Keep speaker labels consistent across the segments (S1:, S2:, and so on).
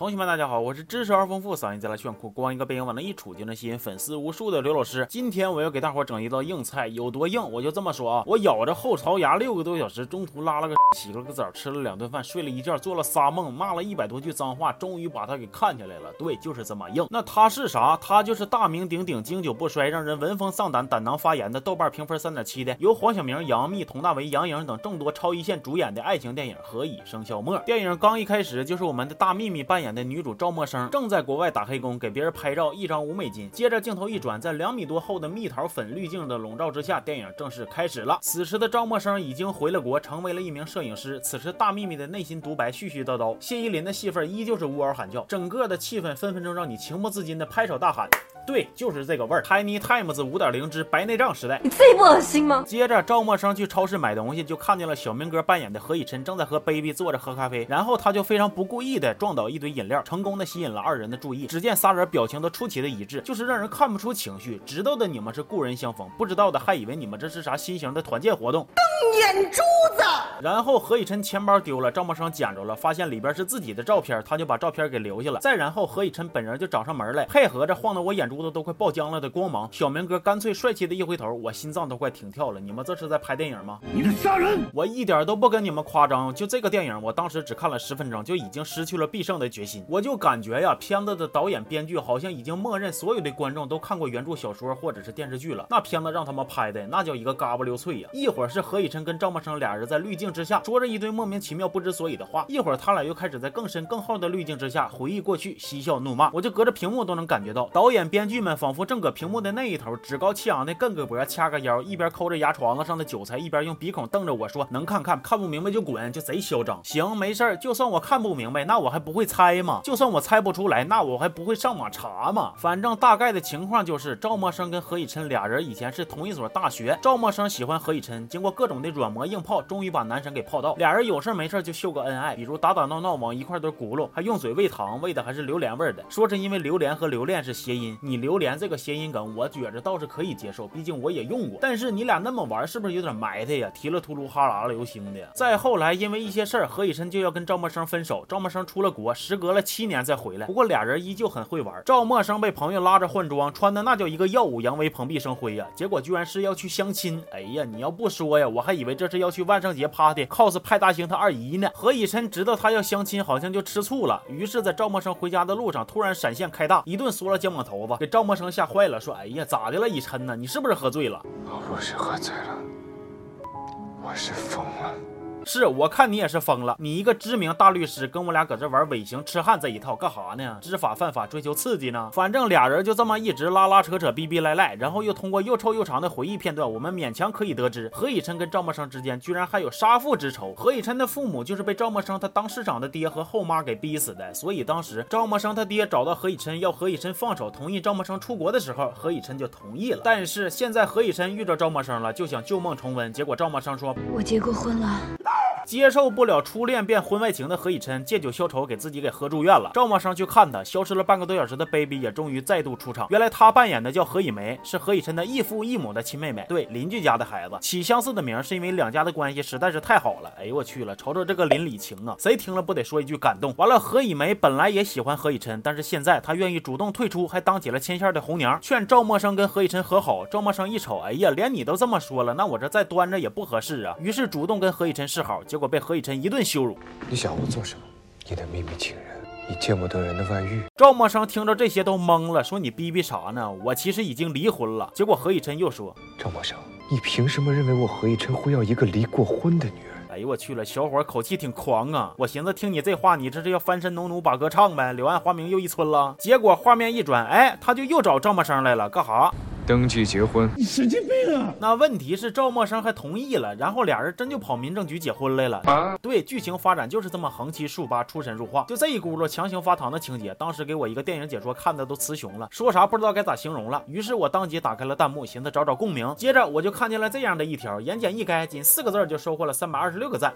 S1: 同学们，大家好，我是知识而丰富、嗓音再来炫酷、光一个背影往那一杵就能吸引粉丝无数的刘老师。今天我要给大伙整一道硬菜，有多硬我就这么说啊！我咬着后槽牙六个多小时，中途拉了个洗了个澡，吃了两顿饭，睡了一觉，做了仨梦，骂了一百多句脏话，终于把它给看起来了。对，就是这么硬。那它是啥？它就是大名鼎鼎、经久不衰、让人闻风丧胆、胆囊发炎的豆瓣评分三点七的，由黄晓明、杨幂、佟大为、杨颖等众多超一线主演的爱情电影《何以笙箫默》。电影刚一开始就是我们的大幂幂扮演的女主赵默笙正在国外打黑工，给别人拍照，一张五美金。接着镜头一转，在两米多厚的蜜桃粉滤镜的笼罩之下，电影正式开始了。此时的赵默笙已经回了国，成为了一名摄影师。此时大幂幂的内心独白絮絮叨叨，谢依霖的戏份依旧是呜嗷喊叫，整个的气氛分分钟让你情不自禁的拍手大喊。对，就是这个味儿。Tiny Times 五点零之白内障时代，
S2: 你自己不恶心吗？
S1: 接着赵默笙去超市买东西，就看见了小明哥扮演的何以琛正在和 Baby 坐着喝咖啡，然后他就非常不故意的撞倒一堆饮料，成功的吸引了二人的注意。只见仨人表情都出奇的一致，就是让人看不出情绪。知道的你们是故人相逢，不知道的还以为你们这是啥新型的团建活动。
S2: 瞪眼珠子。
S1: 然后何以琛钱包丢了，赵默笙捡着了，发现里边是自己的照片，他就把照片给留下了。再然后何以琛本人就找上门来，配合着晃得我眼珠子都快爆浆了的光芒。小明哥干脆帅气的一回头，我心脏都快停跳了。你们这是在拍电影吗？
S3: 你在杀人！
S1: 我一点都不跟你们夸张，就这个电影，我当时只看了十分钟，就已经失去了必胜的决心。我就感觉呀，片子的导演编剧好像已经默认所有的观众都看过原著小说或者是电视剧了。那片子让他们拍的那叫一个嘎巴溜脆呀！一会儿是何以琛跟赵默笙俩人在滤镜之下说着一堆莫名其妙不知所以的话，一会儿他俩又开始在更深更厚的滤镜之下回忆过去，嬉笑怒骂。我就隔着屏幕都能感觉到，导演编剧们仿佛正搁屏幕的那一头趾高气扬的亘个脖，掐个腰，一边抠着牙床子上的韭菜，一边用鼻孔瞪着我说：“能看看，看不明白就滚。”就贼嚣张。行，没事儿，就算我看不明白，那我还不会猜吗？就算我猜不出来，那我还不会上网查吗？反正大概的情况就是，赵默笙跟何以琛俩人以前是同一所大学，赵默笙喜欢何以琛，经过各种的软磨硬泡，终于把男神给泡到。俩人有事没事就秀个恩爱，比如打打闹闹往一块堆轱辘，还用嘴喂糖，喂的还是榴莲味的。说是因为榴莲和留恋是谐音，你你榴莲这个谐音梗，我觉着倒是可以接受，毕竟我也用过。但是你俩那么玩，是不是有点埋汰呀？提了秃噜哈喇子流星的。再后来，因为一些事儿，何以琛就要跟赵默笙分手。赵默笙出了国，时隔了七年再回来，不过俩人依旧很会玩。赵默笙被朋友拉着换装，穿的那叫一个耀武扬威、蓬荜生辉呀，结果居然是要去相亲。哎呀，你要不说呀，我还以为这是要去万圣节 party cos 派大星他二姨呢。何以琛知道他要相亲，好像就吃醋了，于是，在赵默笙回家的路上，突然闪现开大，一顿缩了肩膀头子，给赵默笙吓坏了，说：“哎呀，咋的了，以琛呢？你是不是喝醉了？”
S3: 我不是喝醉了，我是疯了。
S1: 是我看你也是疯了，你一个知名大律师跟我俩搁这玩尾行痴汉这一套干啥呢？知法犯法，追求刺激呢？反正俩人就这么一直拉拉扯扯，逼逼赖赖，然后又通过又臭又长的回忆片段，我们勉强可以得知何以琛跟赵默笙之间居然还有杀父之仇。何以琛的父母就是被赵默笙他当市长的爹和后妈给逼死的，所以当时赵默笙他爹找到何以琛要何以琛放手，同意赵默笙出国的时候，何以琛就同意了。但是现在何以琛遇着赵默笙了，就想旧梦重温，结果赵默笙说：“
S2: 我结过婚了。”
S1: 接受不了初恋变婚外情的何以琛借酒消愁，给自己给喝住院了。赵默笙去看他，消失了半个多小时的 baby 也终于再度出场。原来他扮演的叫何以玫，是何以琛的异父异母的亲妹妹，对邻居家的孩子起相似的名，是因为两家的关系实在是太好了。哎呦我去了，瞅瞅这个邻里情啊，谁听了不得说一句感动？完了，何以玫本来也喜欢何以琛，但是现在她愿意主动退出，还当起了牵线的红娘，劝赵默笙跟何以琛和好。赵默笙一瞅，哎呀，连你都这么说了，那我这再端着也不合适啊，于是主动跟何以琛示好，结果被何以琛一顿。羞辱！
S3: 你想我做什么？你的秘密情人，你见不得人的外遇。
S1: 赵默笙听着这些都懵了，说你逼逼啥呢？我其实已经离婚了。结果何以琛又说：
S3: 赵默笙，你凭什么认为我何以琛会要一个离过婚的女人？
S1: 哎呦我去了，小伙口气挺狂啊！我寻思听你这话，你这是要翻身农奴把歌唱呗？柳暗花明又一村了。结果画面一转，哎，他就又找赵默笙来了，干哈？
S3: 登记结婚，
S4: 你神经病啊！
S1: 那问题是赵默笙还同意了，然后俩人真就跑民政局结婚来了。啊，对，剧情发展就是这么横七竖八、出神入化，就这一轱辘强行发糖的情节，当时给我一个电影解说看的都词穷了，说啥不知道该咋形容了。于是我当即打开了弹幕，寻思找找共鸣。接着我就看见了这样的一条，言简意赅，仅四个字就收获了三百二十六个赞。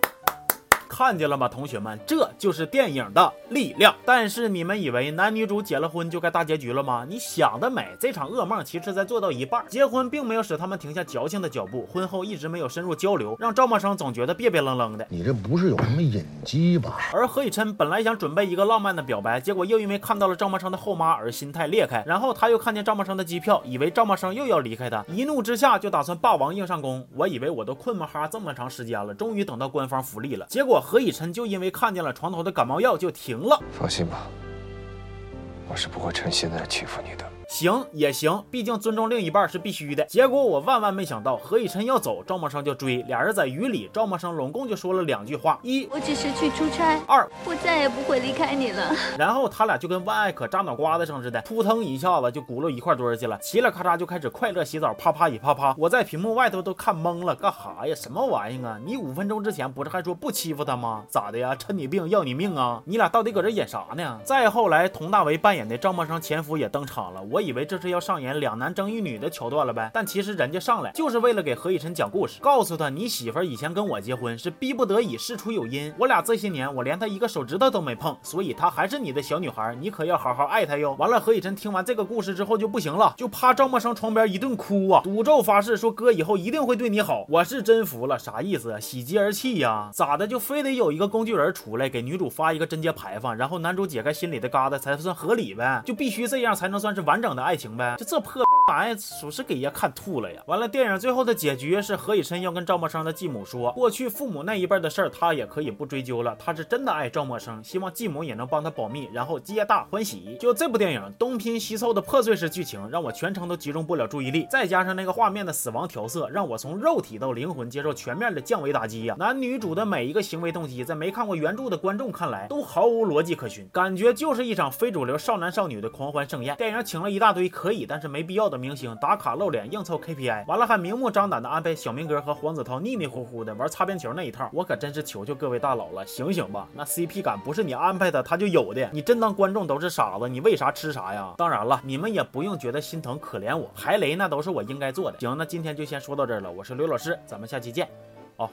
S1: 看见了吗，同学们？这就是电影的力量。但是你们以为男女主结了婚就该大结局了吗？你想得美！这场噩梦其实才做到一半，结婚并没有使他们停下矫情的脚步，婚后一直没有深入交流，让赵默笙总觉得别别愣愣的。
S4: 你这不是有什么隐疾吧？
S1: 而何以琛本来想准备一个浪漫的表白，结果又因为看到了赵默笙的后妈而心态裂开。然后他又看见赵默笙的机票，以为赵默笙又要离开他，一怒之下就打算霸王硬上弓。我以为我都困么哈这么长时间了，终于等到官方福利了。结果何以琛就因为看见了床头的感冒药就停了。
S3: 放心吧，我是不会趁现在欺负你的。
S1: 行也行，毕竟尊重另一半是必须的。结果我万万没想到，何以琛要走，赵默笙就追，俩人在雨里，赵默笙拢共就说了两句话：一，
S2: 我只是去出差；
S1: 二，
S2: 我再也不会离开你了。
S1: 然后他俩就跟万艾可扎脑瓜子上似的，扑腾一下子就轱辘一块堆儿去了，嘁了咔嚓就开始快乐洗澡，啪啪一啪啪。我在屏幕外头都看懵了，干哈呀？什么玩意啊？你五分钟之前不是还说不欺负他吗？咋的呀？趁你病要你命啊？你俩到底搁这演啥呢？再后来，佟大为扮演的赵默笙前夫也登场了，我以为这是要上演。两男争一女的桥段了呗，但其实人家上来就是为了给何以琛讲故事，告诉他你媳妇儿以前跟我结婚是逼不得已，事出有因。我俩这些年我连她一个手指头都没碰，所以她还是你的小女孩，你可要好好爱她哟。完了，何以琛听完这个故事之后就不行了，就趴赵默笙床边一顿哭啊，赌咒发誓说哥以后一定会对你好。我是真服了，啥意思？喜极而泣呀？咋的？就非得有一个工具人出来给女主发一个贞节牌坊，然后男主解开心里的疙瘩才算合理呗？就必须这样才能算是完整的爱情呗？就这破。玩意属实给爷看吐了呀！完了，电影最后的结局是何以琛要跟赵默笙的继母说，过去父母那一辈的事儿，他也可以不追究了。他是真的爱赵默笙，希望继母也能帮他保密，然后皆大欢喜。就这部电影东拼西凑的破碎式剧情，让我全程都集中不了注意力，再加上那个画面的死亡调色，让我从肉体到灵魂接受全面的降维打击呀！男女主的每一个行为动机，在没看过原著的观众看来，都毫无逻辑可循，感觉就是一场非主流少男少女的狂欢盛宴。电影请了一大堆可以但是没必要的。明星打卡露脸硬凑 KPI，完了还明目张胆的安排小明哥和黄子韬腻腻糊糊的玩擦边球那一套，我可真是求求各位大佬了，醒醒吧！那 CP 感不是你安排的他就有的，你真当观众都是傻子？你为啥吃啥呀？当然了，你们也不用觉得心疼可怜我，排雷那都是我应该做的。行，那今天就先说到这儿了，我是刘老师，咱们下期见，哦。